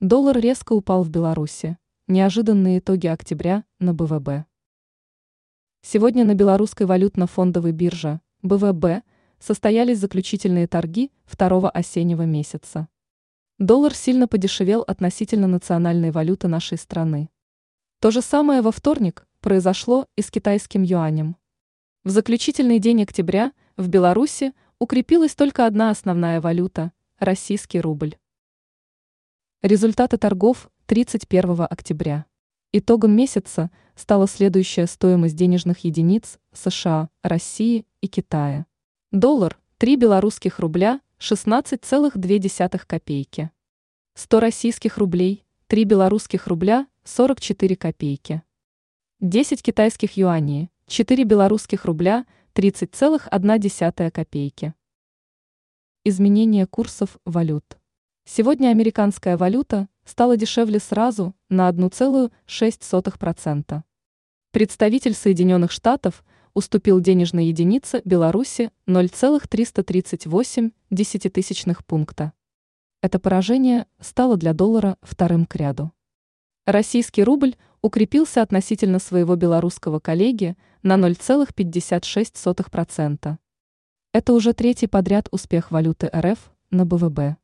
Доллар резко упал в Беларуси. Неожиданные итоги октября на БВБ. Сегодня на белорусской валютно-фондовой бирже БВБ состоялись заключительные торги второго осеннего месяца. Доллар сильно подешевел относительно национальной валюты нашей страны. То же самое во вторник произошло и с китайским юанем. В заключительный день октября в Беларуси укрепилась только одна основная валюта – российский рубль. Результаты торгов 31 октября. Итогом месяца стала следующая стоимость денежных единиц США, России и Китая. Доллар – 3 белорусских рубля 16,2 копейки. 100 российских рублей – 3 белорусских рубля 44 копейки. 10 китайских юаней – 4 белорусских рубля 30,1 копейки. Изменение курсов валют. Сегодня американская валюта стала дешевле сразу на 1,6%. Представитель Соединенных Штатов уступил денежной единице Беларуси 0,338 десятитысячных пункта. Это поражение стало для доллара вторым к ряду. Российский рубль укрепился относительно своего белорусского коллеги на 0,56%. Это уже третий подряд успех валюты РФ на БВБ.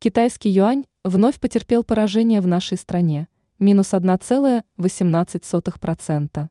Китайский юань вновь потерпел поражение в нашей стране – минус 1,18%.